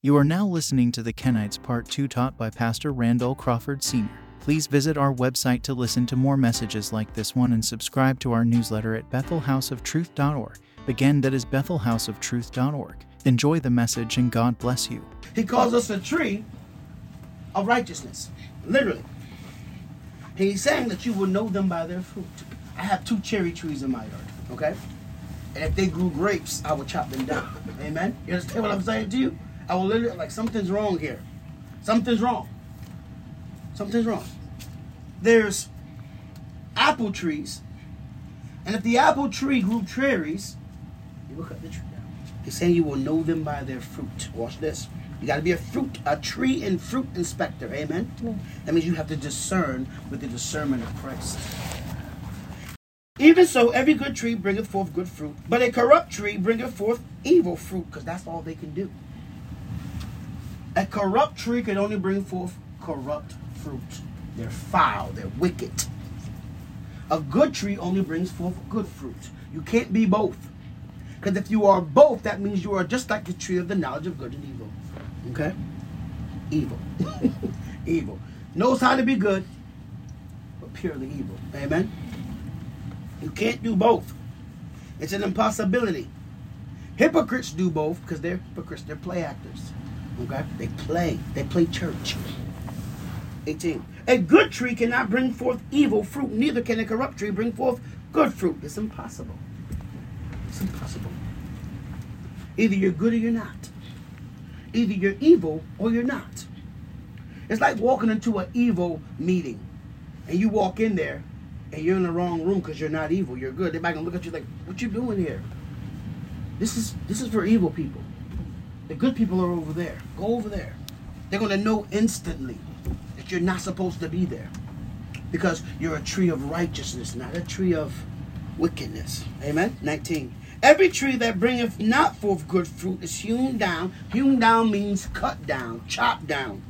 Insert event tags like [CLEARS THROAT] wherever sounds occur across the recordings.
You are now listening to the Kenites Part 2 taught by Pastor Randall Crawford Sr. Please visit our website to listen to more messages like this one and subscribe to our newsletter at bethelhouseoftruth.org. Again, that is bethelhouseoftruth.org. Enjoy the message and God bless you. He calls us a tree of righteousness, literally. He's saying that you will know them by their fruit. I have two cherry trees in my yard, okay? And if they grew grapes, I would chop them down. Amen? You understand what I'm saying to you? I will literally, like, something's wrong here. Something's wrong. Something's wrong. There's apple trees, and if the apple tree grew cherries, you will cut the tree down. He's saying you will know them by their fruit. Watch this. You got to be a fruit, a tree and fruit inspector. Amen. That means you have to discern with the discernment of Christ. Even so, every good tree bringeth forth good fruit, but a corrupt tree bringeth forth evil fruit, because that's all they can do. A corrupt tree can only bring forth corrupt fruit. They're foul, they're wicked. A good tree only brings forth good fruit. You can't be both. Because if you are both, that means you are just like the tree of the knowledge of good and evil. Okay? Evil. [LAUGHS] evil. Knows how to be good, but purely evil. Amen? You can't do both. It's an impossibility. Hypocrites do both because they're hypocrites. They're play actors. Okay? They play. They play church. 18. A good tree cannot bring forth evil fruit, neither can a corrupt tree bring forth good fruit. It's impossible. It's impossible. Either you're good or you're not. Either you're evil or you're not. It's like walking into an evil meeting and you walk in there and you're in the wrong room because you're not evil. You're good. They're gonna look at you like, what you doing here? This is this is for evil people. The good people are over there. Go over there. They're gonna know instantly that you're not supposed to be there. Because you're a tree of righteousness, not a tree of wickedness. Amen. 19. Every tree that bringeth not forth good fruit is hewn down. Hewn down means cut down, chopped down,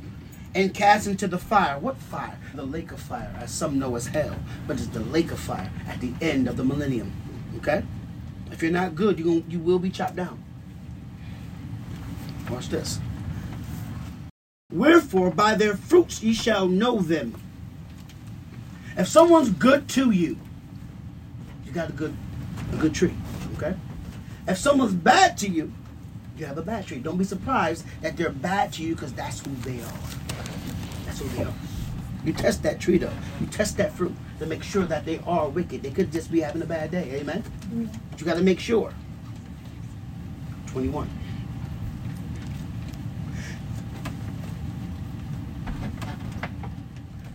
and cast into the fire. What fire? The lake of fire, as some know as hell, but it's the lake of fire at the end of the millennium. Okay? If you're not good, you you will be chopped down. Watch this. Wherefore, by their fruits ye shall know them. If someone's good to you, you got a good, a good tree. Okay. If someone's bad to you, you have a bad tree. Don't be surprised that they're bad to you because that's who they are. That's who they are. You test that tree though. You test that fruit to make sure that they are wicked. They could just be having a bad day. Amen. Mm-hmm. But you got to make sure. Twenty-one.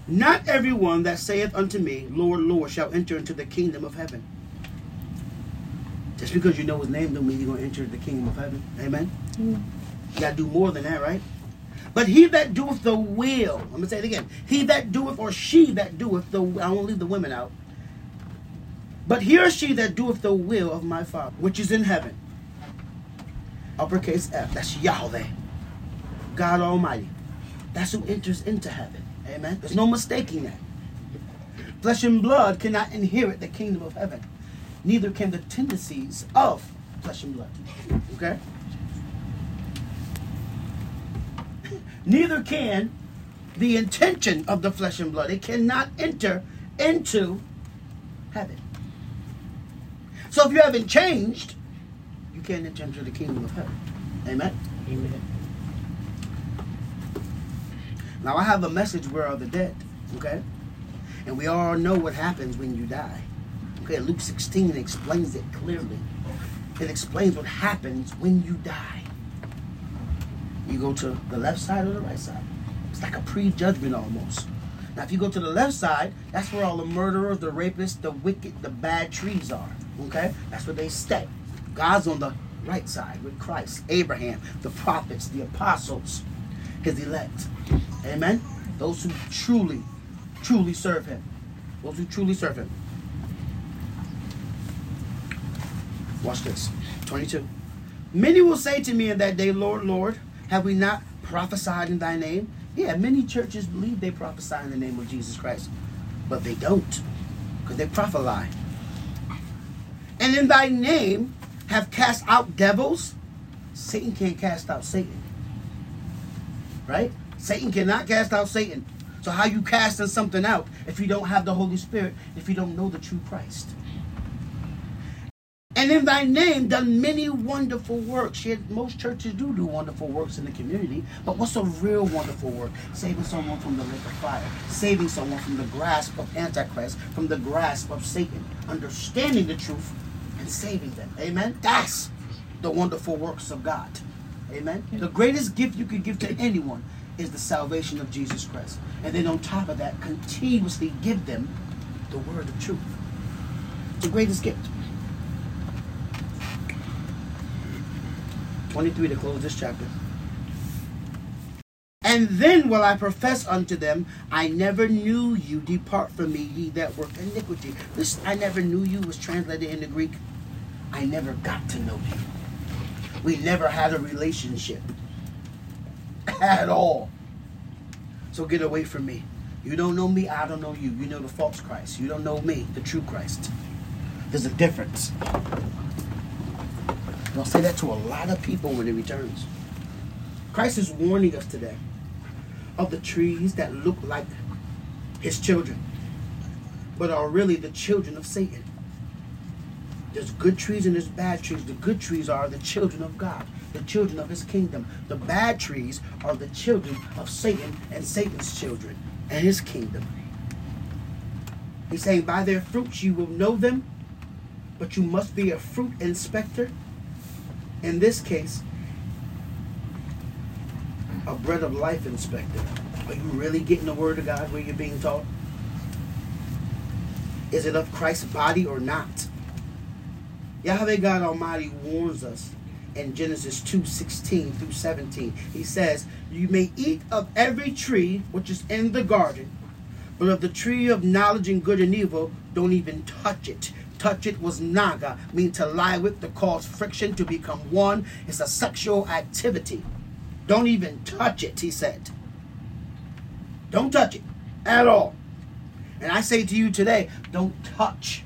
Not everyone that saith unto me, Lord, Lord, shall enter into the kingdom of heaven. Just because you know his name don't mean you're going to enter the kingdom of heaven. Amen? Mm. You got to do more than that, right? But he that doeth the will, I'm going to say it again. He that doeth, or she that doeth the, I won't leave the women out. But he or she that doeth the will of my Father, which is in heaven. Uppercase F, that's Yahweh. God Almighty. That's who enters into heaven. Amen. There's no mistaking that. Flesh and blood cannot inherit the kingdom of heaven. Neither can the tendencies of flesh and blood. Okay? [LAUGHS] Neither can the intention of the flesh and blood. It cannot enter into heaven. So if you haven't changed, you can't enter into the kingdom of heaven. Amen. Amen. Now I have a message where are the dead, okay? And we all know what happens when you die. Okay, Luke 16 explains it clearly. It explains what happens when you die. You go to the left side or the right side. It's like a prejudgment almost. Now, if you go to the left side, that's where all the murderers, the rapists, the wicked, the bad trees are. Okay? That's where they stay. God's on the right side with Christ, Abraham, the prophets, the apostles, his elect. Amen? Those who truly, truly serve him. Those who truly serve him. Watch this. 22. Many will say to me in that day, Lord, Lord, have we not prophesied in thy name? Yeah, many churches believe they prophesy in the name of Jesus Christ, but they don't because they prophesy. And in thy name have cast out devils. Satan can't cast out Satan. Right? Satan cannot cast out Satan. So how you casting something out if you don't have the Holy Spirit, if you don't know the true Christ? And in thy name done many wonderful works. Yet most churches do do wonderful works in the community. But what's a real wonderful work? Saving someone from the lake of fire. Saving someone from the grasp of Antichrist, from the grasp of Satan. Understanding the truth and saving them. Amen? That's the wonderful works of God. Amen? The greatest gift you could give to anyone is the salvation of Jesus Christ. And then on top of that, continuously give them the word of truth. The greatest gift. 23 to close this chapter. And then will I profess unto them, I never knew you. Depart from me, ye that work iniquity. This I never knew you was translated in the Greek. I never got to know you. We never had a relationship at all. So get away from me. You don't know me, I don't know you. You know the false Christ. You don't know me, the true Christ. There's a difference. And I'll say that to a lot of people when he returns. Christ is warning us today of the trees that look like his children, but are really the children of Satan. There's good trees and there's bad trees. The good trees are the children of God, the children of his kingdom. The bad trees are the children of Satan and Satan's children and his kingdom. He's saying, By their fruits you will know them, but you must be a fruit inspector in this case, a bread of life inspector. Are you really getting the word of God where you're being taught? Is it of Christ's body or not? Yahweh God Almighty warns us in Genesis 2 16 through 17. He says, You may eat of every tree which is in the garden, but of the tree of knowledge and good and evil, don't even touch it touch it was naga, mean to lie with, to cause friction, to become one. It's a sexual activity. Don't even touch it, he said. Don't touch it at all. And I say to you today, don't touch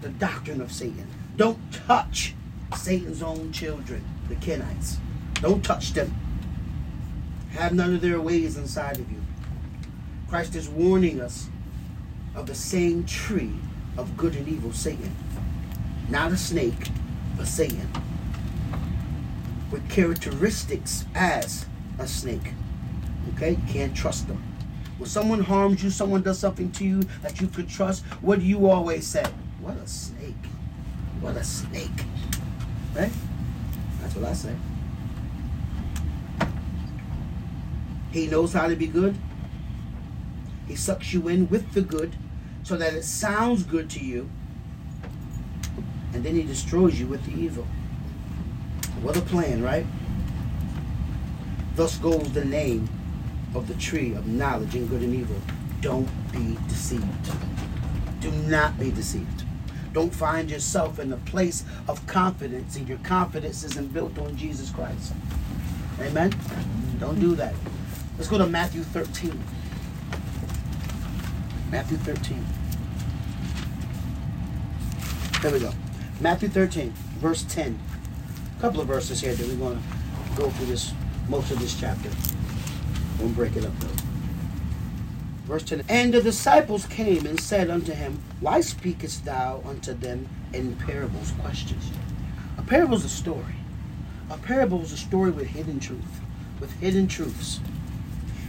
the doctrine of Satan. Don't touch Satan's own children, the Kenites. Don't touch them. Have none of their ways inside of you. Christ is warning us of the same tree of good and evil, Satan. Not a snake, but Satan. With characteristics as a snake. Okay? Can't trust them. When someone harms you, someone does something to you that you could trust, what do you always say? What a snake. What a snake. Right? That's what I say. He knows how to be good. He sucks you in with the good so that it sounds good to you, and then he destroys you with the evil. What a plan, right? Thus goes the name of the tree of knowledge and good and evil. Don't be deceived. Do not be deceived. Don't find yourself in a place of confidence, and your confidence isn't built on Jesus Christ. Amen? Don't do that. Let's go to Matthew 13. Matthew 13. There we go. Matthew 13, verse 10. A couple of verses here that we're going to go through this most of this chapter. We'll break it up though. Verse 10. And the disciples came and said unto him, Why speakest thou unto them in parables? Questions. A parable is a story. A parable is a story with hidden truth, with hidden truths.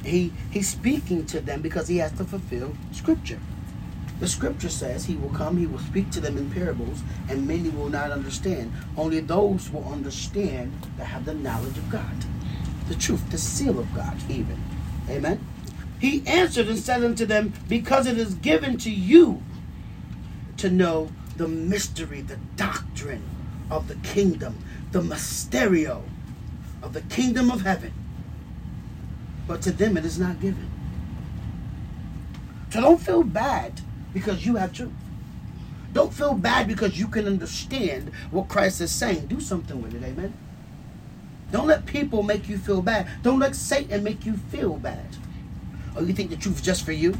He he's speaking to them because he has to fulfill scripture. The scripture says he will come, he will speak to them in parables, and many will not understand. Only those will understand that have the knowledge of God, the truth, the seal of God, even. Amen. He answered and said unto them, Because it is given to you to know the mystery, the doctrine of the kingdom, the mysterio of the kingdom of heaven. But to them it is not given. So don't feel bad because you have truth. Don't feel bad because you can understand what Christ is saying. Do something with it, amen. Don't let people make you feel bad. Don't let Satan make you feel bad. Oh, you think the truth is just for you?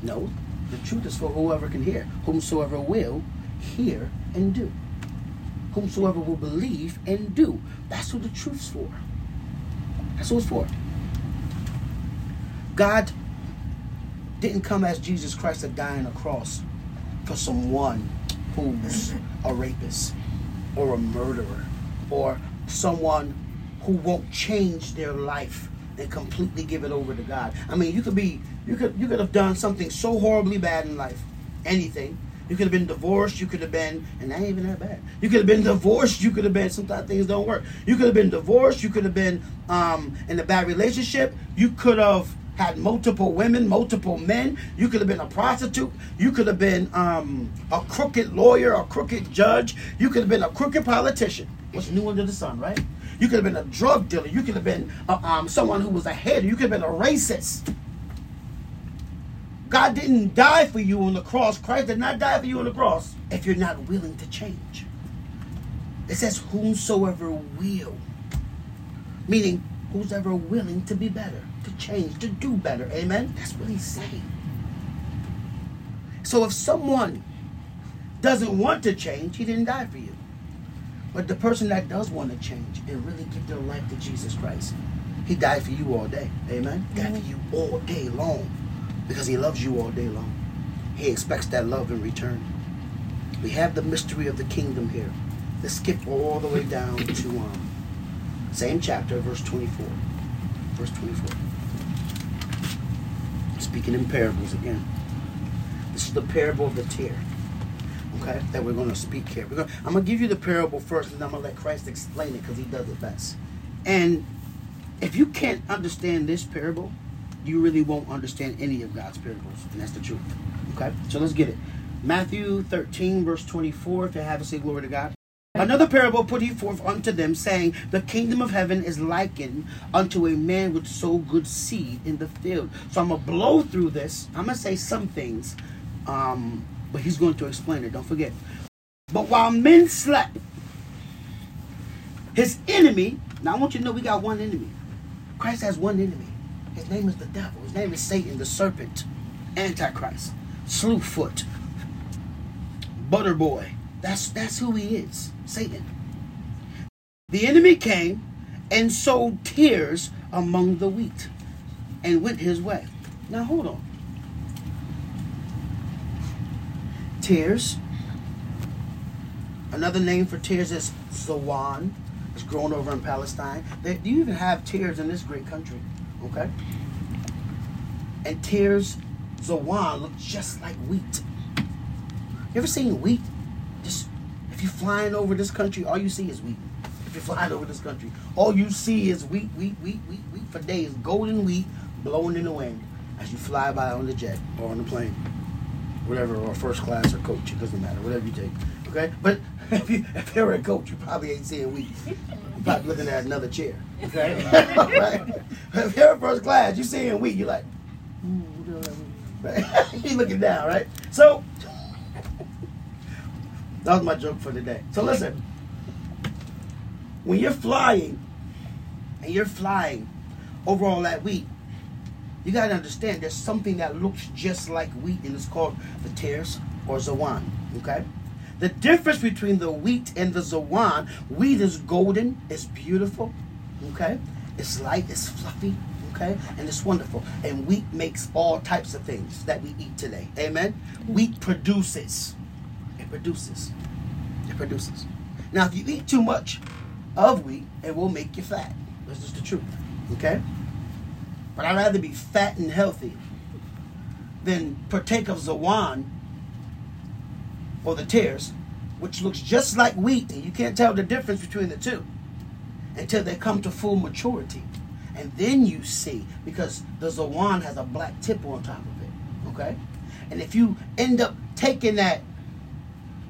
No, the truth is for whoever can hear, whomsoever will hear and do. Whomsoever will believe and do. That's what the truth's for. That's what it's for. God didn't come as Jesus Christ to die on a cross for someone who's a rapist or a murderer or someone who won't change their life and completely give it over to God. I mean, you could be you could you could have done something so horribly bad in life, anything. You could have been divorced. You could have been, and that ain't even that bad. You could have been divorced. You could have been. Sometimes things don't work. You could have been divorced. You could have been um, in a bad relationship. You could have had multiple women, multiple men. You could have been a prostitute. You could have been um, a crooked lawyer, a crooked judge. You could have been a crooked politician. What's new under the sun, right? You could have been a drug dealer. You could have been uh, um, someone who was a hater. You could have been a racist. God didn't die for you on the cross. Christ did not die for you on the cross if you're not willing to change. It says, whomsoever will. Meaning, who's ever willing to be better, to change, to do better. Amen? That's what he's saying. So if someone doesn't want to change, he didn't die for you. But the person that does want to change and really give their life to Jesus Christ, he died for you all day. Amen? He died for you all day long because he loves you all day long. He expects that love in return. We have the mystery of the kingdom here. Let's skip all the way down to um, same chapter, verse 24. Verse 24. Speaking in parables again. This is the parable of the tare. Okay, that we're going to speak here. Gonna, I'm going to give you the parable first, and I'm going to let Christ explain it because he does it best. And if you can't understand this parable, you really won't understand any of God's parables. And that's the truth. Okay? So let's get it. Matthew 13, verse 24. If you have it, say glory to God. Another parable put he forth unto them, saying, The kingdom of heaven is likened unto a man which sowed good seed in the field. So I'm going to blow through this. I'm going to say some things, um, but he's going to explain it. Don't forget. But while men slept, his enemy, now I want you to know we got one enemy. Christ has one enemy. His name is the devil. His name is Satan, the serpent, Antichrist, Slewfoot, Butter Boy. That's that's who he is, Satan. The enemy came and sowed tares among the wheat and went his way. Now hold on. Tares. Another name for tares is Zawan. It's grown over in Palestine. They, you even have tares in this great country. Okay? And tares, Zawan look just like wheat. You ever seen wheat? Just if you're flying over this country, all you see is wheat. If you're flying over this country, all you see is wheat, wheat, wheat, wheat, wheat for days. Golden wheat blowing in the wind as you fly by on the jet or on the plane. Whatever, or first class or coach, it doesn't matter, whatever you take. Okay? But [LAUGHS] if you if you're a coach, you probably ain't seeing wheat. You're probably looking at another chair. Okay? [LAUGHS] [LAUGHS] right? If you're first class, you're seeing wheat, you're like, right? you looking down, right? So that was my joke for today. So listen, when you're flying and you're flying over all that wheat, you gotta understand there's something that looks just like wheat and it's called the tares or zawan. Okay? The difference between the wheat and the zawan, wheat is golden, it's beautiful, okay? It's light, it's fluffy, okay? And it's wonderful. And wheat makes all types of things that we eat today. Amen? Wheat produces. It produces. It produces. Now, if you eat too much of wheat, it will make you fat. That's just the truth. Okay? But I'd rather be fat and healthy than partake of Zawan or the tares, which looks just like wheat, and you can't tell the difference between the two until they come to full maturity. And then you see, because the Zawan has a black tip on top of it, okay? And if you end up taking that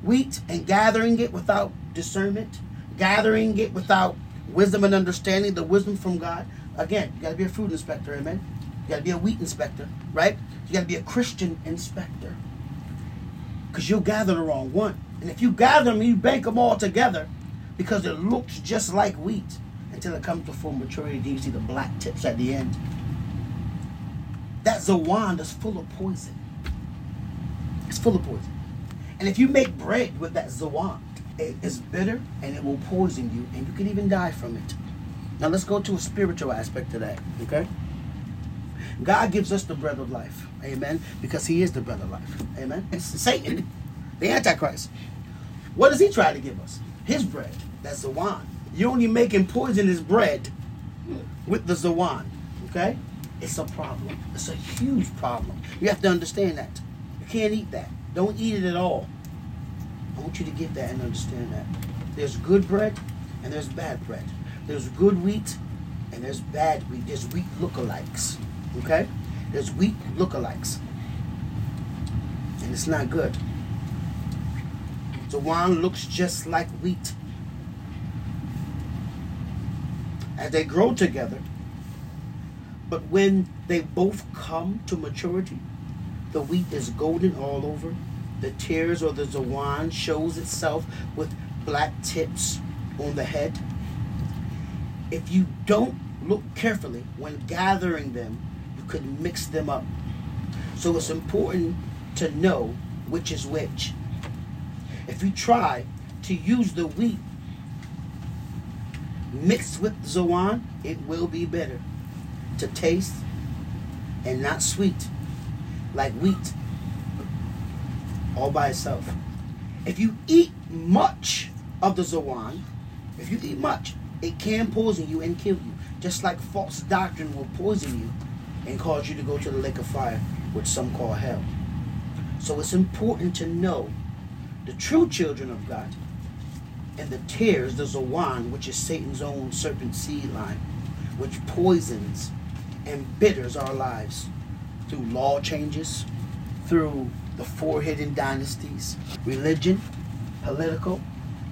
wheat and gathering it without discernment, gathering it without wisdom and understanding, the wisdom from God, again, you got to be a fruit inspector, amen? You got to be a wheat inspector, right? You got to be a Christian inspector because you'll gather the wrong one. And if you gather them, you bank them all together because it looks just like wheat until it comes to full maturity. Then you see the black tips at the end. That's a wand that's full of poison. It's full of poison. And if you make bread with that zawan, it is bitter and it will poison you, and you can even die from it. Now let's go to a spiritual aspect of that, okay? God gives us the bread of life. Amen. Because he is the bread of life. Amen. It's Satan, the Antichrist. What does he try to give us? His bread. That's the wine. You're only making poisonous bread with the Zawan. Okay? It's a problem. It's a huge problem. You have to understand that. You can't eat that. Don't eat it at all. I want you to get that and understand that. There's good bread and there's bad bread. There's good wheat and there's bad wheat. There's wheat lookalikes. Okay? There's wheat lookalikes. And it's not good. The wine looks just like wheat. As they grow together, but when they both come to maturity, the wheat is golden all over. The tares or the zawan shows itself with black tips on the head. If you don't look carefully when gathering them, you could mix them up. So it's important to know which is which. If you try to use the wheat mixed with zawan, it will be bitter to taste and not sweet like wheat all by itself. If you eat much of the zawan, if you eat much, it can poison you and kill you. Just like false doctrine will poison you and cause you to go to the lake of fire, which some call hell. So it's important to know the true children of God and the tares, the zawan, which is Satan's own serpent seed line, which poisons and bitters our lives through law changes, through the four hidden dynasties, religion, political,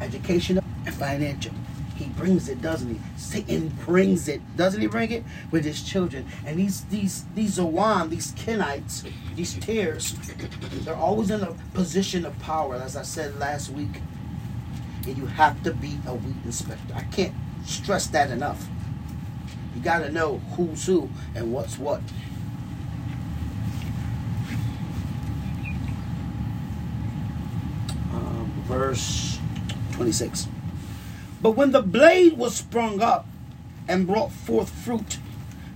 educational, and financial. He brings it, doesn't he? Satan brings it, doesn't he bring it? With his children. And these these these Zawan, these Kenites, these tares, they're always in a position of power, as I said last week. And you have to be a wheat inspector. I can't stress that enough. You got to know who's who and what's what. Um, verse 26. But when the blade was sprung up and brought forth fruit,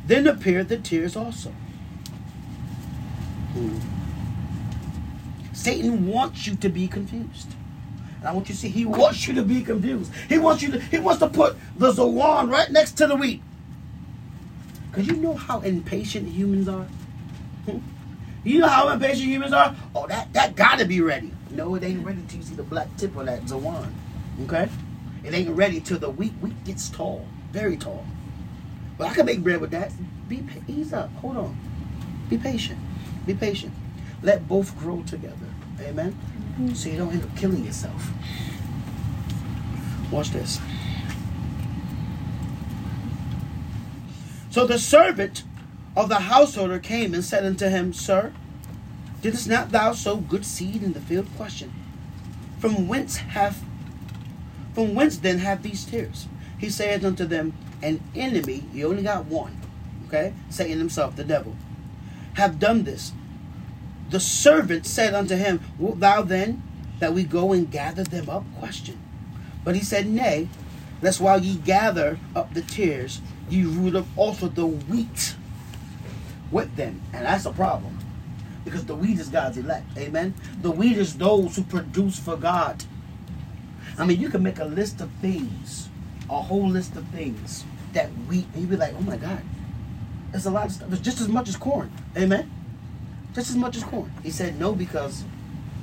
then appeared the tares also. Hmm. Satan wants you to be confused. And I want you to see, he wants you to be confused. He wants you to, he wants to put the Zawan right next to the wheat. Because you know how impatient humans are? Hmm? You know how impatient humans are? Oh, that, that gotta be ready. No, it ain't ready until you see the black tip on that Zawan. Okay? It ain't ready till the wheat wheat gets tall. Very tall. But I can make bread with that. Be ease up. Hold on. Be patient. Be patient. Let both grow together. Amen. Mm-hmm. So you don't end up killing yourself. Watch this. So the servant of the householder came and said unto him, Sir, didst not thou sow good seed in the field? Question. From whence have from whence then have these tares? He saith unto them, An enemy, you only got one, okay? Satan himself, the devil, have done this. The servant said unto him, Wilt thou then that we go and gather them up? Question. But he said, Nay, lest while ye gather up the tares, ye root up also the wheat with them. And that's a problem. Because the wheat is God's elect. Amen. The wheat is those who produce for God. I mean, you can make a list of things, a whole list of things that wheat, and you'd be like, oh my God, there's a lot of stuff. It's just as much as corn. Amen. Just as much as corn. He said no because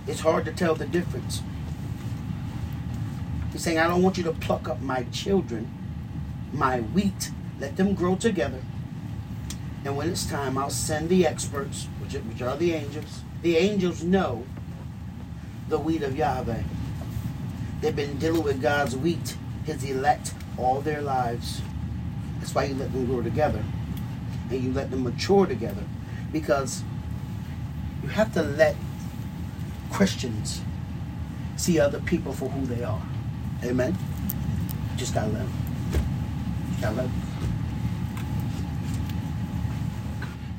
it's hard to tell the difference. He's saying, I don't want you to pluck up my children, my wheat, let them grow together. And when it's time, I'll send the experts, which are the angels. The angels know the wheat of Yahweh. They've been dealing with God's wheat, his elect, all their lives. That's why you let them grow together. And you let them mature together. Because you have to let Christians see other people for who they are. Amen? Just gotta let them. Just gotta let them.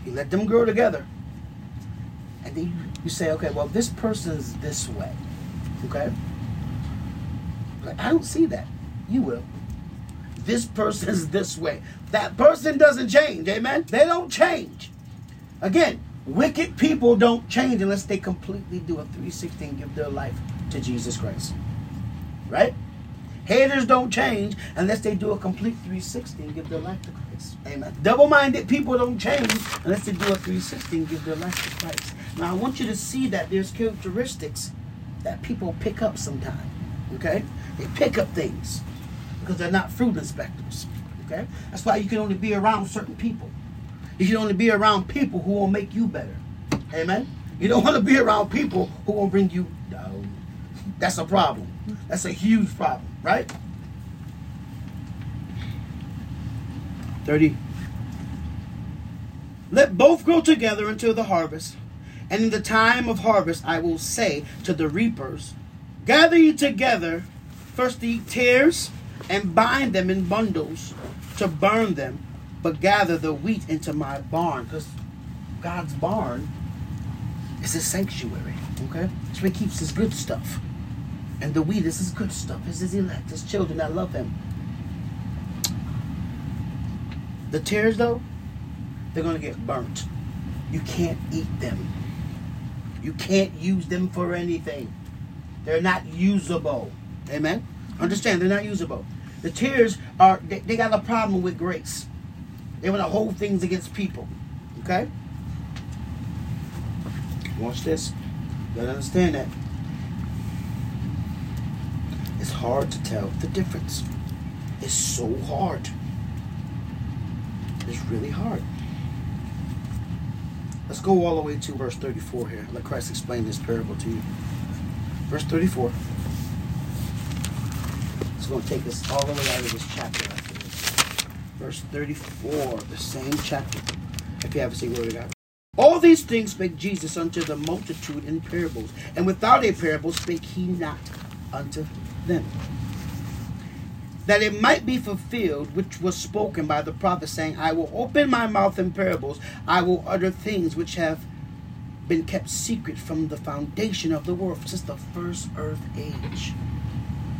You let them grow together. And then you, you say, okay, well, this person's this way. Okay? Like, I don't see that. You will. This person's this way. That person doesn't change. Amen? They don't change. Again, wicked people don't change unless they completely do a 360 and give their life to Jesus Christ. Right? Haters don't change unless they do a complete 360 and give their life to Christ. Amen. Double minded people don't change unless they do a 360 and give their life to Christ. Now, I want you to see that there's characteristics that people pick up sometimes. Okay? They pick up things because they're not fruit inspectors. Okay? That's why you can only be around certain people. You can only be around people who will make you better. Amen? You don't want to be around people who will bring you down. That's a problem. That's a huge problem, right? 30. Let both grow together until the harvest. And in the time of harvest, I will say to the reapers, Gather ye together, first the tares, and bind them in bundles to burn them, but gather the wheat into my barn. Because God's barn is his sanctuary, okay? That's where he keeps his good stuff. And the wheat is his good stuff, is his elect, his children that love him. The tares, though, they're going to get burnt. You can't eat them. You can't use them for anything. They're not usable. Amen? Understand, they're not usable. The tares are, they, they got a problem with grace. They want to hold things against people. Okay? Watch this. You gotta understand that. It's hard to tell the difference. It's so hard. It's really hard. Let's go all the way to verse 34 here. Let Christ explain this parable to you. Verse 34. It's going to take us all the way out of this chapter. Verse 34, the same chapter. If you haven't seen Word of God. All these things spake Jesus unto the multitude in parables, and without a parable spake he not unto them. That it might be fulfilled which was spoken by the prophet, saying, I will open my mouth in parables, I will utter things which have been kept secret from the foundation of the world, since the first earth age.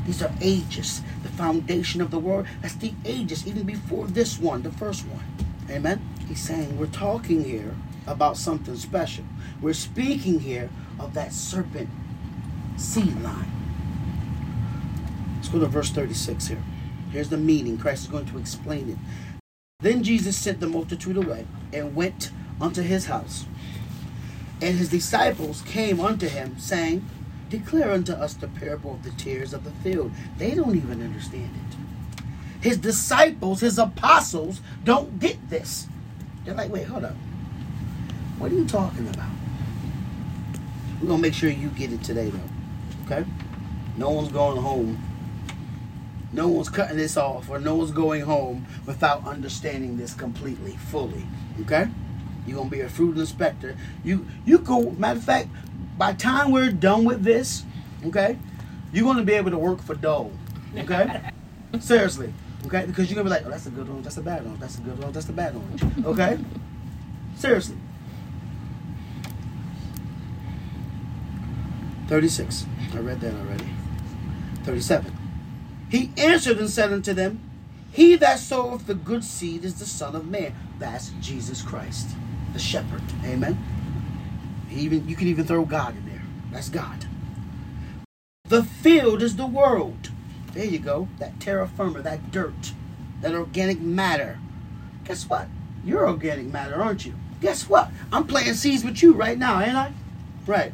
These are ages, the foundation of the world. That's the ages, even before this one, the first one. Amen. He's saying we're talking here about something special. We're speaking here of that serpent seed line. Let's go to verse 36 here. Here's the meaning. Christ is going to explain it. Then Jesus sent the multitude away and went unto his house. And his disciples came unto him, saying, Declare unto us the parable of the tares of the field. They don't even understand it. His disciples, his apostles, don't get this. They're like, wait, hold up. What are you talking about? We're going to make sure you get it today, though. Okay? No one's going home. No one's cutting this off, or no one's going home without understanding this completely, fully. Okay? You're gonna be a fruit inspector. You you go. Matter of fact, by the time we're done with this, okay, you're gonna be able to work for Dole. Okay, [LAUGHS] seriously, okay, because you're gonna be like, oh, that's a good one, that's a bad one, that's a good one, that's a bad one. Okay, seriously. Thirty-six. I read that already. Thirty-seven. He answered and said unto them, He that soweth the good seed is the Son of Man. That's Jesus Christ the shepherd. Amen. Even you can even throw God in there. That's God. The field is the world. There you go. That terra firma, that dirt, that organic matter. Guess what? You're organic matter, aren't you? Guess what? I'm playing seeds with you right now, ain't I? Right.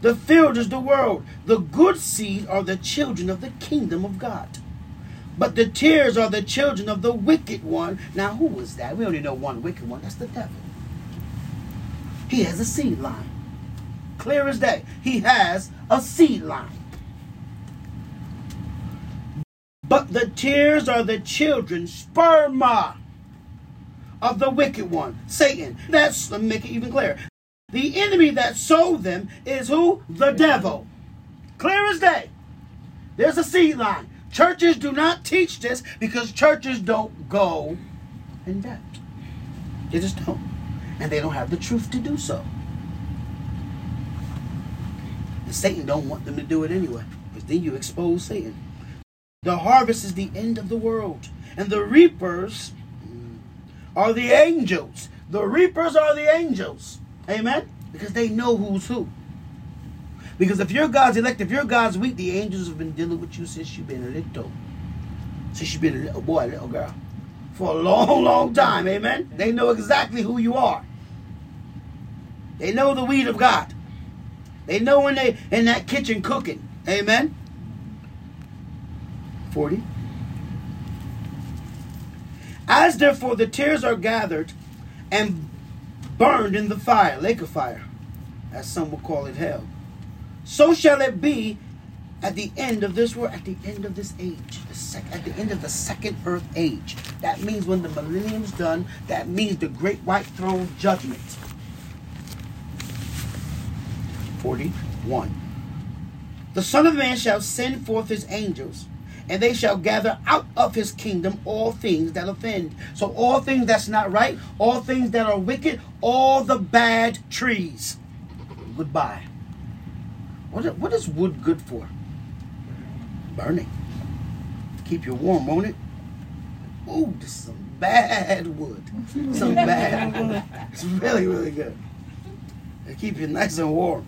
The field is the world. The good seed are the children of the kingdom of God. But the tares are the children of the wicked one. Now, who was that? We only know one wicked one. That's the devil. He has a seed line. Clear as day. He has a seed line. But the tares are the children, sperma, of the wicked one, Satan. That's, let me make it even clearer. The enemy that sowed them is who? The devil. Clear as day. There's a seed line. Churches do not teach this because churches don't go in depth. They just don't. And they don't have the truth to do so. And Satan don't want them to do it anyway. Because then you expose Satan. The harvest is the end of the world. And the reapers are the angels. The reapers are the angels. Amen? Because they know who's who. Because if you're God's elect, if you're God's weak, the angels have been dealing with you since you've been a little. Since you've been a little boy, a little girl. For a long, long time. Amen? They know exactly who you are. They know the weed of God. They know when they in that kitchen cooking. Amen? 40. As therefore the tares are gathered and burned in the fire, lake of fire, as some will call it hell, so shall it be at the end of this world, at the end of this age, the sec- at the end of the second earth age. That means when the millennium's done, that means the great white throne judgment. 41. The Son of Man shall send forth his angels, and they shall gather out of his kingdom all things that offend. So, all things that's not right, all things that are wicked, all the bad trees. Goodbye. What is, what is wood good for? Burning. Keep you warm, won't it? Ooh, this is some bad wood. [LAUGHS] Some bad wood. It's really, really good. It keep you nice and warm.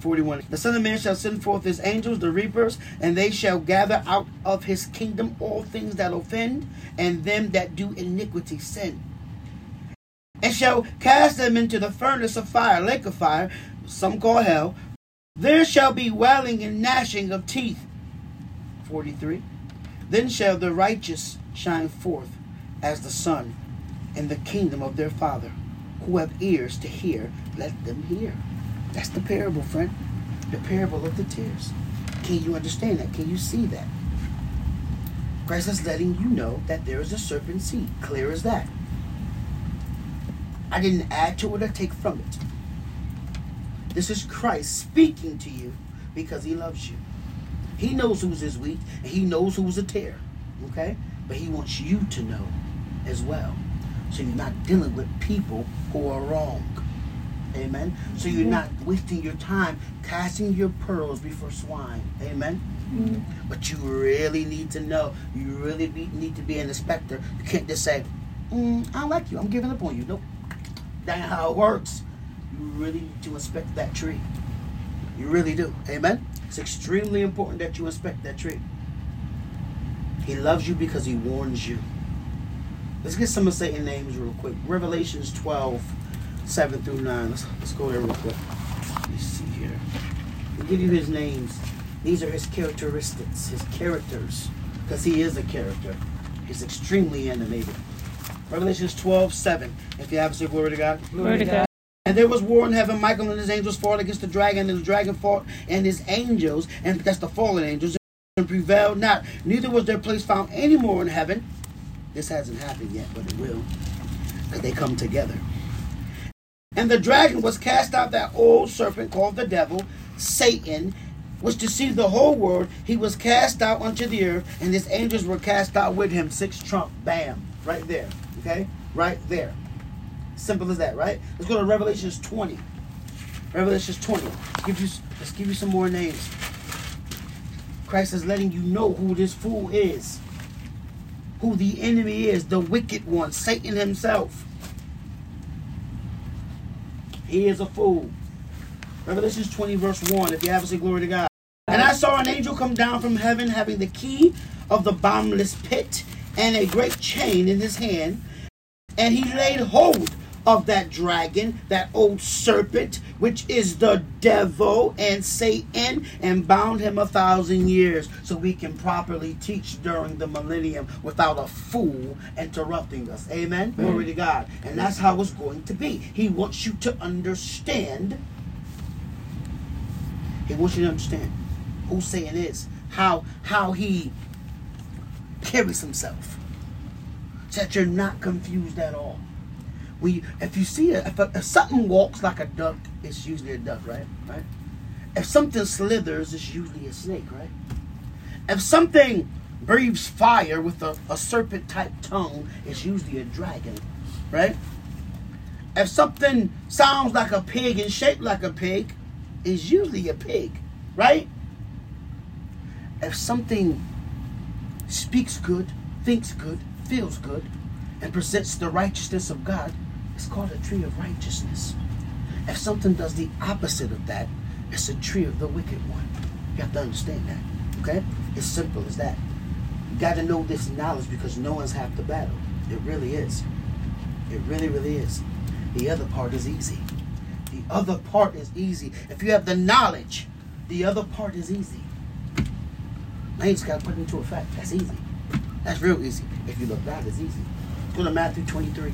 41. The Son of Man shall send forth his angels, the reapers, and they shall gather out of his kingdom all things that offend, and them that do iniquity sin. And shall cast them into the furnace of fire, lake of fire, some call hell. There shall be wailing and gnashing of teeth. 43. Then shall the righteous shine forth as the sun in the kingdom of their Father. Who have ears to hear, let them hear. That's the parable, friend. The parable of the tares. Can you understand that? Can you see that? Christ is letting you know that there is a serpent seed. Clear as that. I didn't add to it or take from it. This is Christ speaking to you because he loves you. He knows who's his weak and he knows who's a tare. Okay? But he wants you to know as well. So you're not dealing with people who are wrong. Amen. So you're not wasting your time casting your pearls before swine. Amen. Mm-hmm. But you really need to know. You really be, need to be an inspector. You can't just say, mm, "I like you. I'm giving up on you." Nope. That's how it works. You really need to inspect that tree. You really do. Amen. It's extremely important that you inspect that tree. He loves you because he warns you. Let's get some of Satan's names real quick. Revelations 12 7 through 9. Let's, let's go there real quick. Let me see here. I'll give you his names. These are his characteristics, his characters, because he is a character. He's extremely animated. Revelations 12 7. If you have say glory to God. Glory to God. And there was war in heaven. Michael and his angels fought against the dragon, and the dragon fought and his angels, and that's the fallen angels, and prevailed not. Neither was their place found any more in heaven. This hasn't happened yet, but it will, because they come together. And the dragon was cast out, that old serpent called the devil, Satan, which deceived the whole world. He was cast out unto the earth, and his angels were cast out with him. Six trump, bam, right there. Okay? Right there. Simple as that, right? Let's go to Revelations 20. Revelations 20. Let's give you, let's give you some more names. Christ is letting you know who this fool is. Who the enemy is, the wicked one, Satan himself. He is a fool. Revelations 20, verse 1. If you haven't said glory to God. And I saw an angel come down from heaven having the key of the bottomless pit and a great chain in his hand. And he laid hold of that dragon, that old serpent, which is the devil and Satan, and bound him a thousand years so we can properly teach during the millennium without a fool interrupting us. Amen? Amen. Glory to God. And that's how it's going to be. He wants you to understand. He wants you to understand who Satan is, how how he carries himself, so that you're not confused at all we if you see it, if, a, if something walks like a duck, it's usually a duck, right? Right. If something slithers, it's usually a snake, right? If something breathes fire with a, a serpent type tongue, it's usually a dragon, right? If something sounds like a pig and shaped like a pig, it's usually a pig, right? If something speaks good, thinks good, feels good, and presents the righteousness of God, it's called a tree of righteousness. If something does the opposite of that, it's a tree of the wicked one. You have to understand that. Okay? It's simple as that. You got to know this knowledge because no one's half the battle. It really is. It really, really is. The other part is easy. The other part is easy. If you have the knowledge, the other part is easy. Now you just got to put it into effect. That's easy. That's real easy. If you look back, it's easy. Go to Matthew 23.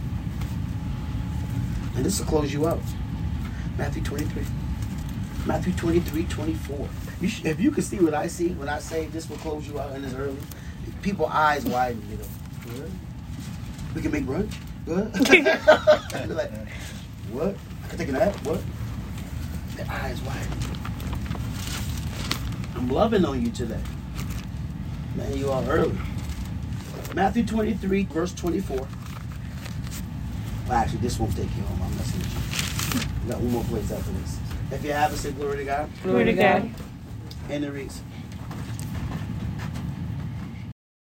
And this will close you out. Matthew 23. Matthew 23, 24. You sh- if you can see what I see when I say this will close you out and it's early, people eyes widen, you know. We can make brunch? [LAUGHS] They're like, what? I can take a nap? What? Their eyes widen. I'm loving on you today. Man, you are early. Matthew 23, verse 24. Well, actually, this won't take you home. I'm messing with you. We got one more place after this. If you have it, say glory to God. Glory to God. And it reads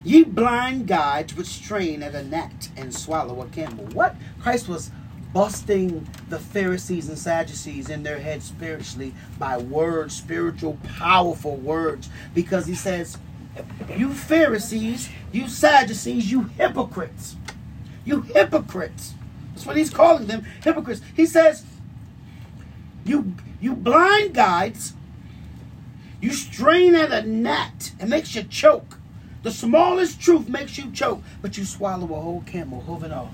Ye blind guides which strain at a gnat and swallow a camel. What? Christ was busting the Pharisees and Sadducees in their heads spiritually by words, spiritual, powerful words. Because he says, You Pharisees, you Sadducees, you hypocrites. You hypocrites. That's what he's calling them, hypocrites. He says, You you blind guides you strain at a gnat, it makes you choke. The smallest truth makes you choke, but you swallow a whole camel, hoof and all.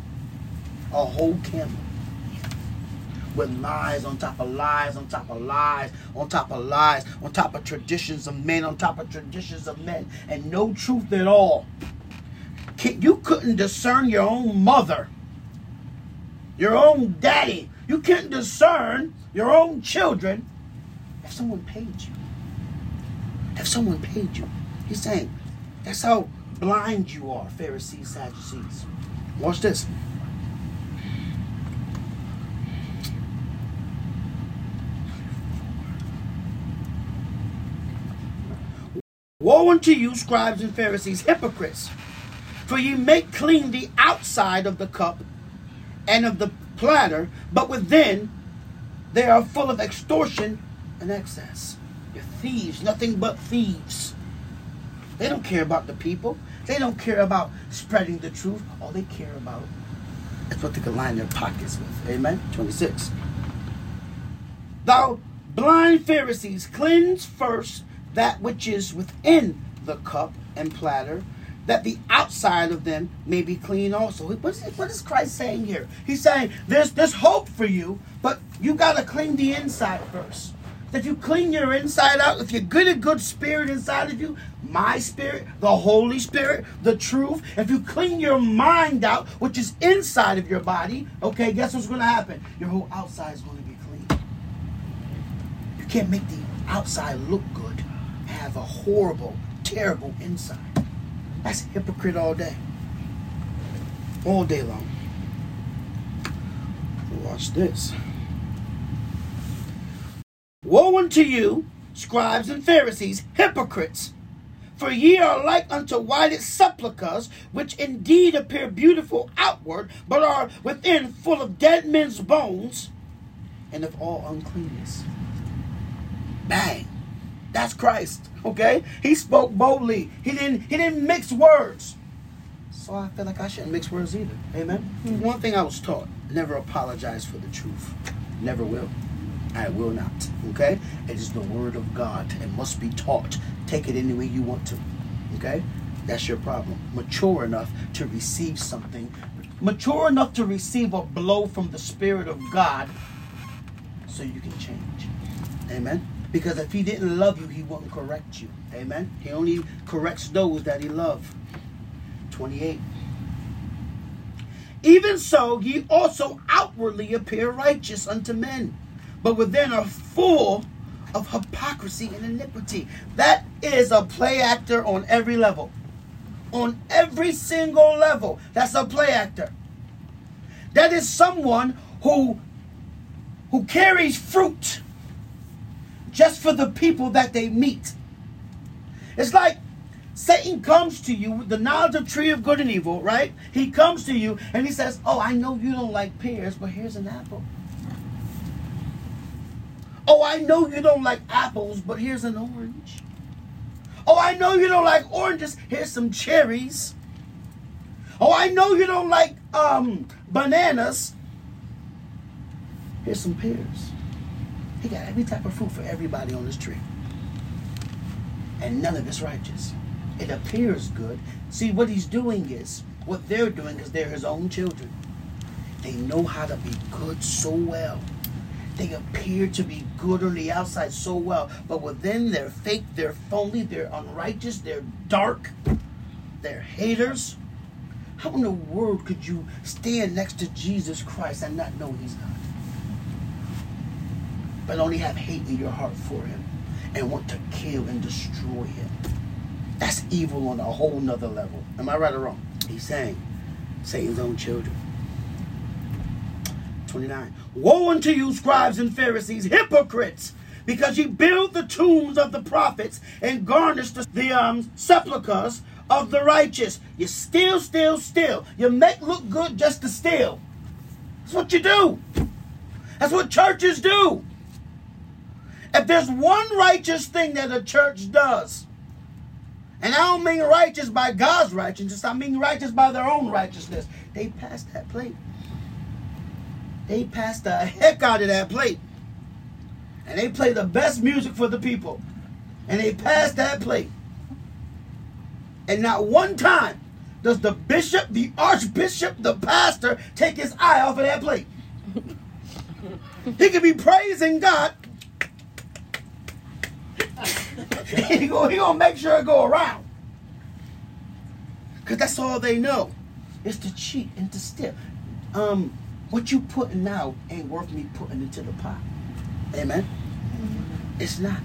A whole camel. With lies on top of lies, on top of lies, on top of lies, on top of traditions of men, on top of traditions of men, and no truth at all. You couldn't discern your own mother, your own daddy. You couldn't discern your own children if someone paid you if someone paid you. He's saying, that's how blind you are, Pharisees, Sadducees. Watch this. Woe unto you, scribes and Pharisees, hypocrites! For ye make clean the outside of the cup and of the platter, but within they are full of extortion and excess. You're thieves, nothing but thieves. They don't care about the people. They don't care about spreading the truth. All they care about is what they can line their pockets with. Amen. 26. Thou blind Pharisees, cleanse first that which is within the cup and platter, that the outside of them may be clean also. What is, what is Christ saying here? He's saying there's, there's hope for you, but you got to clean the inside first. That you clean your inside out, if you get a good spirit inside of you, my spirit, the Holy Spirit, the truth, if you clean your mind out, which is inside of your body, okay, guess what's going to happen? Your whole outside is going to be clean. You can't make the outside look good have a horrible, terrible inside. That's hypocrite all day. All day long. Watch this. Woe unto you, scribes and Pharisees, hypocrites! For ye are like unto whited sepulchres, which indeed appear beautiful outward, but are within full of dead men's bones and of all uncleanness. Bang. That's Christ. Okay? He spoke boldly. He didn't he didn't mix words. So I feel like I shouldn't mix words either. Amen. Mm-hmm. One thing I was taught, never apologize for the truth. Never will. I will not. Okay? It is the word of God. It must be taught. Take it any way you want to. Okay? That's your problem. Mature enough to receive something. Mature enough to receive a blow from the Spirit of God so you can change. Amen. Because if he didn't love you, he wouldn't correct you. Amen. He only corrects those that he loves. 28. Even so, ye also outwardly appear righteous unto men, but within are full of hypocrisy and iniquity. That is a play actor on every level. On every single level. That's a play actor. That is someone who who carries fruit just for the people that they meet. It's like Satan comes to you with the knowledge of tree of good and evil, right? He comes to you and he says, Oh, I know you don't like pears, but here's an apple. Oh, I know you don't like apples, but here's an orange. Oh, I know you don't like oranges. Here's some cherries. Oh, I know you don't like um, bananas. Here's some pears. He got every type of fruit for everybody on this tree. And none of it's righteous. It appears good. See, what he's doing is, what they're doing is they're his own children. They know how to be good so well they appear to be good on the outside so well, but within they're fake, they're phony, they're unrighteous, they're dark, they're haters. How in the world could you stand next to Jesus Christ and not know he's God? But only have hate in your heart for him and want to kill and destroy him. That's evil on a whole nother level. Am I right or wrong? He's saying Satan's own children. 29. Woe unto you, scribes and Pharisees, hypocrites! Because ye build the tombs of the prophets and garnish the, the um, sepulchres of the righteous. You steal, steal, steal. You make look good just to steal. That's what you do. That's what churches do. If there's one righteous thing that a church does, and I don't mean righteous by God's righteousness, I mean righteous by their own righteousness, they pass that plate. They pass the heck out of that plate. And they play the best music for the people. And they pass that plate. And not one time does the bishop, the archbishop, the pastor take his eye off of that plate. he could be praising God. He gonna, he gonna make sure it go around. Because that's all they know. Is to cheat and to steal. Um, what you putting out ain't worth me putting into the pot. Amen. Mm-hmm. It's not.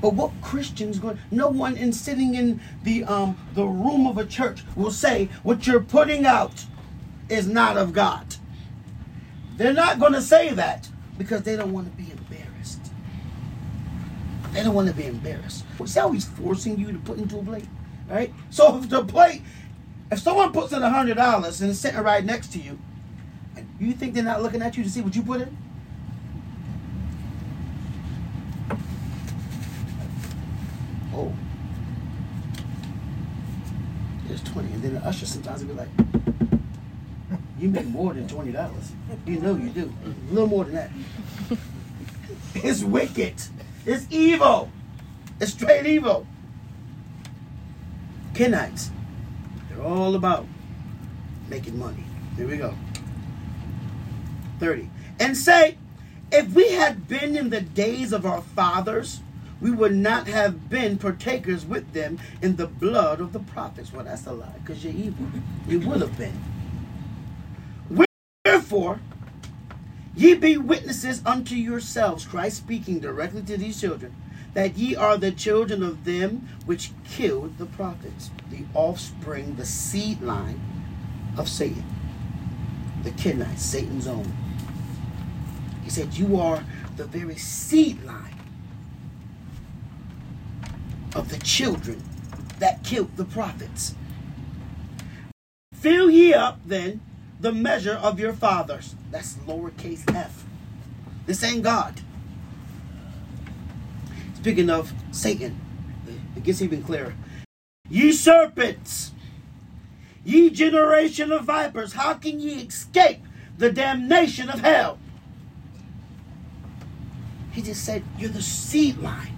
But what Christians going? No one in sitting in the um the room of a church will say what you're putting out is not of God. They're not going to say that because they don't want to be. They don't want to be embarrassed. See how he's forcing you to put into a plate, right? So if the plate, if someone puts in a hundred dollars and it's sitting right next to you, you think they're not looking at you to see what you put in? Oh. There's 20. And then the usher sometimes will be like, you make more than $20. You know you do. A little more than that. [LAUGHS] It's wicked. It's evil. It's straight evil. Kenites. They're all about making money. Here we go. 30. And say, if we had been in the days of our fathers, we would not have been partakers with them in the blood of the prophets. Well, that's a lie, because you're evil. You would have been. Wherefore, ye be witnesses unto yourselves, Christ speaking directly to these children, that ye are the children of them which killed the prophets, the offspring, the seed line of Satan, the Kenites, Satan's own. He said, You are the very seed line of the children that killed the prophets. Fill ye up then the measure of your fathers. That's lowercase f. This ain't God. Speaking of Satan, it gets even clearer. Ye serpents, ye generation of vipers, how can ye escape the damnation of hell? He just said, You're the seed line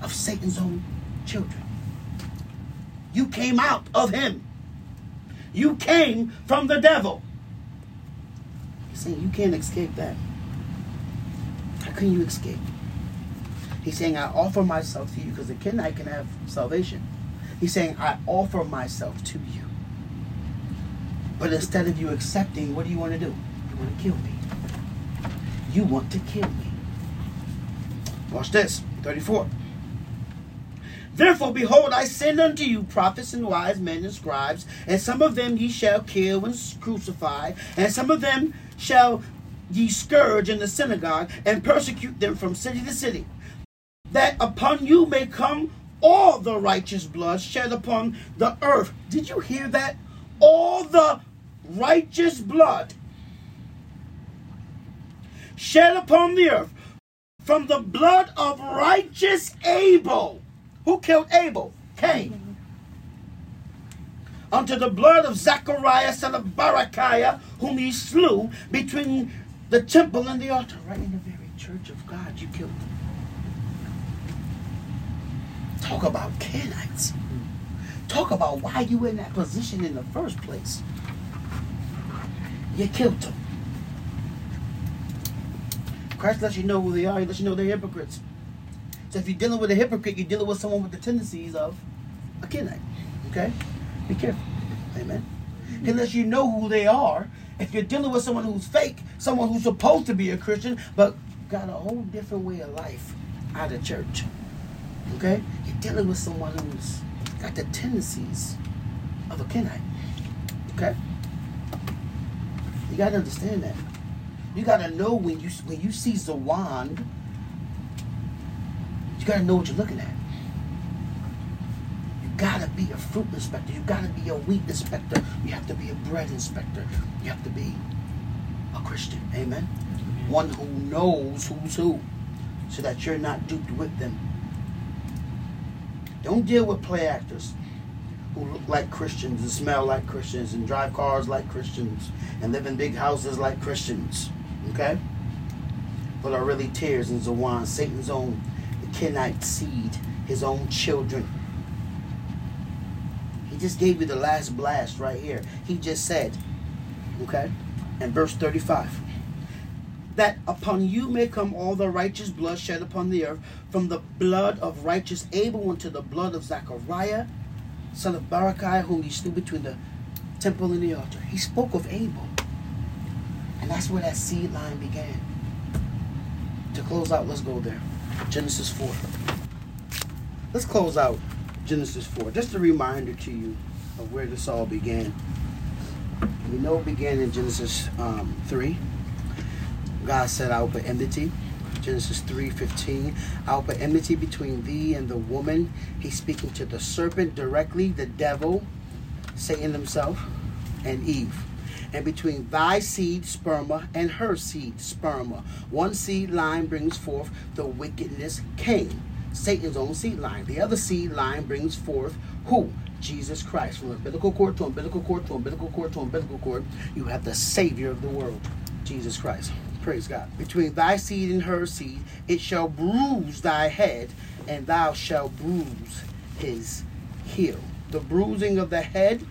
of Satan's own children. You came out of him. You came from the devil. He's saying you can't escape that. How can you escape? He's saying, I offer myself to you because the I can have salvation. He's saying, I offer myself to you. But instead of you accepting, what do you want to do? You want to kill me. You want to kill me. Watch this. 34. Therefore, behold, I send unto you prophets and wise men and scribes, and some of them ye shall kill and crucify, and some of them shall ye scourge in the synagogue, and persecute them from city to city, that upon you may come all the righteous blood shed upon the earth. Did you hear that? All the righteous blood shed upon the earth from the blood of righteous Abel. Who killed Abel? Cain. Unto the blood of Zachariah, son of Barakiah, whom he slew between the temple and the altar. Right in the very church of God, you killed them. Talk about Canaanites. Talk about why you were in that position in the first place. You killed them. Christ lets you know who they are. He lets you know they're hypocrites. So if you're dealing with a hypocrite, you're dealing with someone with the tendencies of a Canaanite. Okay? Be careful. Amen. Unless you know who they are. If you're dealing with someone who's fake, someone who's supposed to be a Christian, but got a whole different way of life out of church. Okay? You're dealing with someone who's got the tendencies of a Kenite. Okay? You gotta understand that. You gotta know when you when you see Zawan, you gotta know what you're looking at. You gotta be a fruit inspector. You gotta be a wheat inspector. You have to be a bread inspector. You have to be a Christian. Amen. One who knows who's who, so that you're not duped with them. Don't deal with play actors who look like Christians and smell like Christians and drive cars like Christians and live in big houses like Christians. Okay? But are really tares and Zawan, Satan's own Kenite seed, his own children. He just gave you the last blast right here. He just said, okay, in verse 35 that upon you may come all the righteous blood shed upon the earth, from the blood of righteous Abel unto the blood of Zachariah, son of Barachiah, whom he slew between the temple and the altar. He spoke of Abel. And that's where that seed line began. To close out, let's go there. Genesis 4. Let's close out Genesis 4. Just a reminder to you of where this all began. We know it began in Genesis um, 3 God said, I will put enmity. Genesis 3:15. I'll put enmity between thee and the woman. He's speaking to the serpent directly, the devil, Satan himself, and Eve. And between thy seed, sperma, and her seed, sperma. One seed line brings forth the wickedness, Cain, Satan's own seed line. The other seed line brings forth who? Jesus Christ. From umbilical cord to umbilical cord to umbilical cord to umbilical cord, you have the Savior of the world, Jesus Christ. Praise God. Between thy seed and her seed, it shall bruise thy head, and thou shalt bruise his heel. The bruising of the head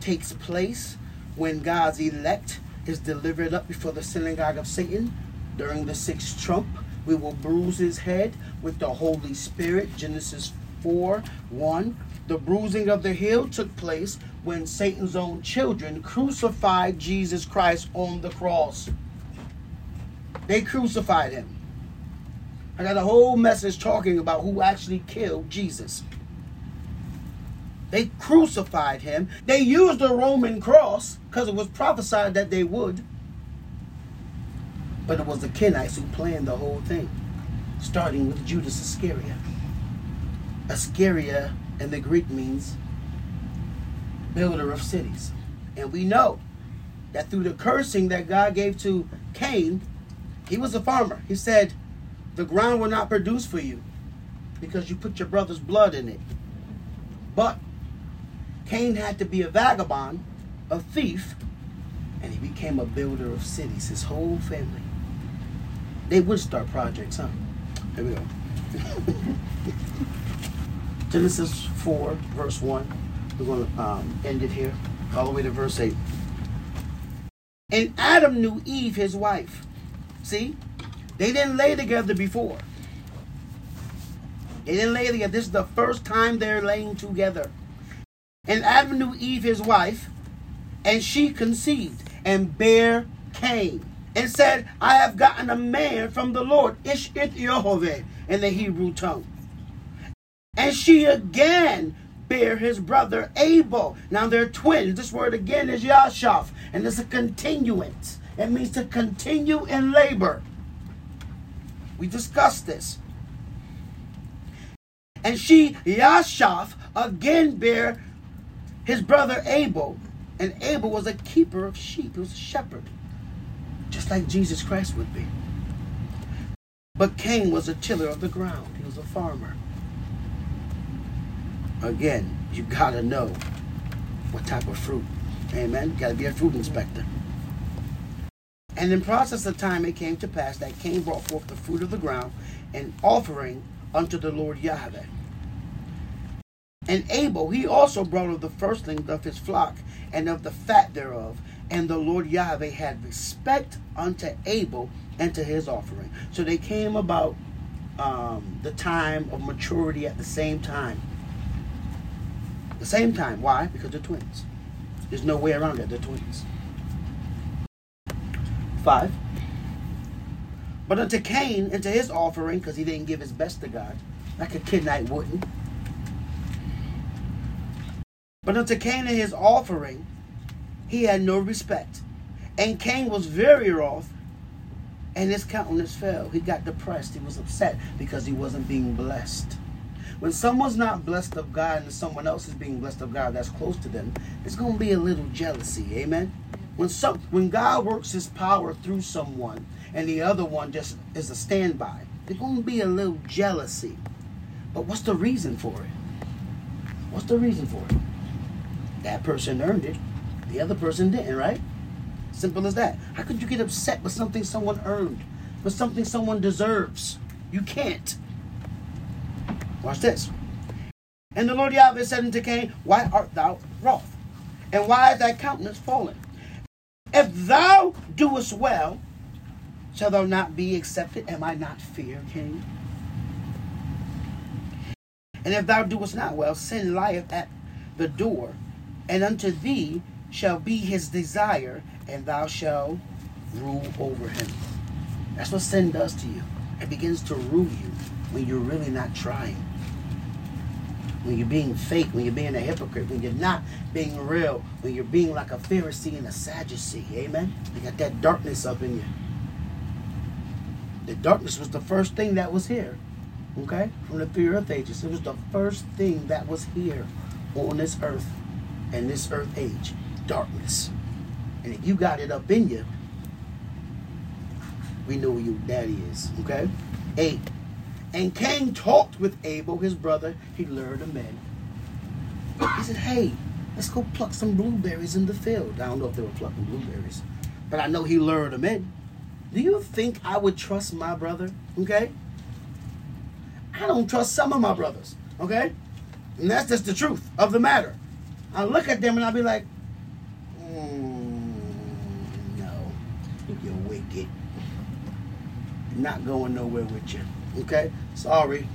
takes place when God's elect is delivered up before the synagogue of Satan during the sixth trump. We will bruise his head with the Holy Spirit. Genesis 4 1. The bruising of the heel took place when Satan's own children crucified Jesus Christ on the cross. They crucified him. I got a whole message talking about who actually killed Jesus. They crucified him. They used the Roman cross because it was prophesied that they would. But it was the Kenites who planned the whole thing, starting with Judas Iscariot. Iscariot in the Greek means builder of cities. And we know that through the cursing that God gave to Cain, he was a farmer. He said, The ground will not produce for you because you put your brother's blood in it. But Cain had to be a vagabond, a thief, and he became a builder of cities, his whole family. They would start projects, huh? Here we go. [LAUGHS] Genesis 4, verse 1. We're going to um, end it here, all the way to verse 8. And Adam knew Eve, his wife See? They didn't lay together before. They didn't lay together. This is the first time they're laying together. And Adam knew Eve, his wife, and she conceived and bare Cain and said, I have gotten a man from the Lord, Ish it Yehovah, in the Hebrew tongue. And she again bare his brother Abel. Now they're twins. This word again is Yashaf, and it's a continuance. It means to continue in labor. We discussed this. And she, Yashaf, again bare his brother Abel. And Abel was a keeper of sheep. He was a shepherd. Just like Jesus Christ would be. But Cain was a tiller of the ground. He was a farmer. Again, you gotta know what type of fruit. Amen. You gotta be a fruit inspector. And in process of time it came to pass that Cain brought forth the fruit of the ground, an offering unto the Lord Yahweh. And Abel, he also brought of the firstlings of his flock and of the fat thereof. And the Lord Yahweh had respect unto Abel and to his offering. So they came about um, the time of maturity at the same time. The same time. Why? Because they're twins. There's no way around it. They're twins. Five. But unto Cain and to his offering, because he didn't give his best to God, like a Kenite wouldn't. But unto Cain and his offering, he had no respect. And Cain was very wroth, and his countenance fell. He got depressed. He was upset because he wasn't being blessed. When someone's not blessed of God and someone else is being blessed of God that's close to them, there's going to be a little jealousy. Amen. When some when God works his power through someone and the other one just is a standby, there's going to be a little jealousy. But what's the reason for it? What's the reason for it? That person earned it. The other person didn't, right? Simple as that. How could you get upset with something someone earned? With something someone deserves? You can't. Watch this. And the Lord Yahweh said unto Cain, Why art thou wroth? And why is thy countenance fallen? If thou doest well, shall thou not be accepted? Am I not fear, Cain? And if thou doest not well, sin lieth at the door, and unto thee shall be his desire, and thou shalt rule over him. That's what sin does to you. It begins to rule you when you're really not trying. When you're being fake, when you're being a hypocrite, when you're not being real, when you're being like a Pharisee and a Sadducee. Amen? You got that darkness up in you. The darkness was the first thing that was here. Okay? From the three earth ages. It was the first thing that was here on this earth and this earth age. Darkness. And if you got it up in you, we know who your daddy is. Okay? Eight. And Cain talked with Abel, his brother. He lured him in. He said, Hey, let's go pluck some blueberries in the field. I don't know if they were plucking blueberries, but I know he lured him in. Do you think I would trust my brother? Okay? I don't trust some of my brothers. Okay? And that's just the truth of the matter. I look at them and I'll be like, mm, no, you're wicked. Not going nowhere with you. Okay? Sorry.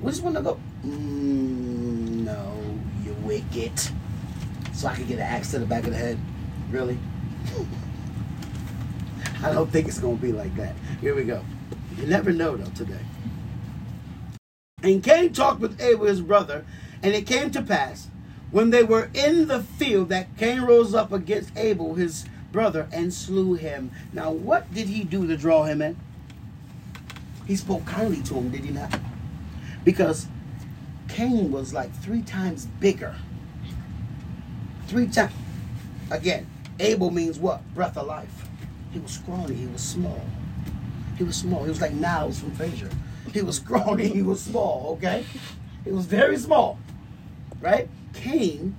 We just want to go, mm, no, you're wicked. So I can get an axe to the back of the head. Really? [LAUGHS] I don't think it's going to be like that. Here we go. You never know, though, today. And Cain talked with Abel, his brother, and it came to pass when they were in the field that Cain rose up against Abel, his brother, and slew him. Now, what did he do to draw him in? He spoke kindly to him, did he not? Because Cain was like three times bigger. Three times. Again, Abel means what? Breath of life. He was scrawny, he was small. He was small. He was like Niles from Frasier. He was [LAUGHS] scrawny, he was small, okay? He was very small, right? Cain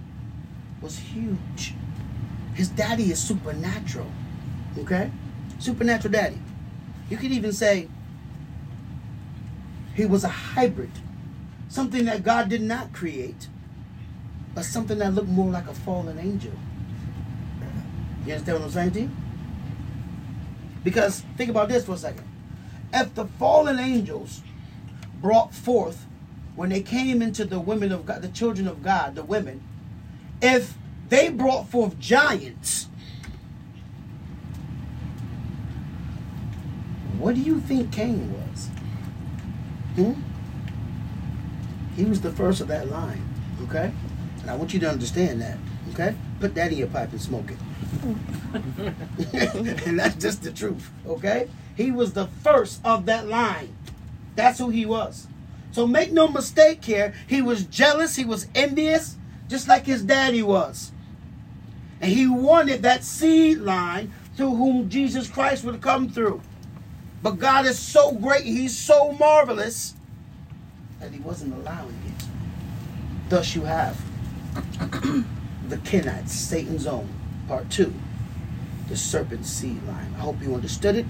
was huge. His daddy is supernatural, okay? Supernatural daddy. You could even say he was a hybrid, something that God did not create, but something that looked more like a fallen angel. You understand what I'm saying to? Because think about this for a second. If the fallen angels brought forth when they came into the women of God, the children of God, the women, if they brought forth giants, what do you think Cain was? Hmm? He was the first of that line, okay? And I want you to understand that, okay? Put that in your pipe and smoke it. [LAUGHS] and that's just the truth, okay? He was the first of that line. That's who he was. So make no mistake here, he was jealous, he was envious, just like his daddy was. And he wanted that seed line through whom Jesus Christ would come through. But God is so great, he's so marvelous that he wasn't allowing it. Thus you have [CLEARS THROAT] the Kenites, Satan's own, part two, the serpent seed line. I hope you understood it.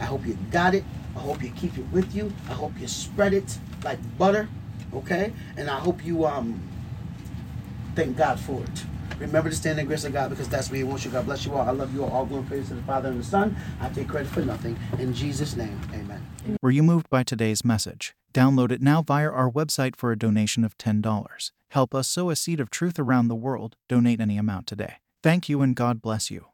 I hope you got it. I hope you keep it with you. I hope you spread it like butter, okay? And I hope you um thank God for it. Remember to stand in the grace of God because that's where He wants you. God bless you all. I love you all. All glory praise to the Father and the Son. I take credit for nothing. In Jesus' name, amen. Were you moved by today's message? Download it now via our website for a donation of $10. Help us sow a seed of truth around the world. Donate any amount today. Thank you and God bless you.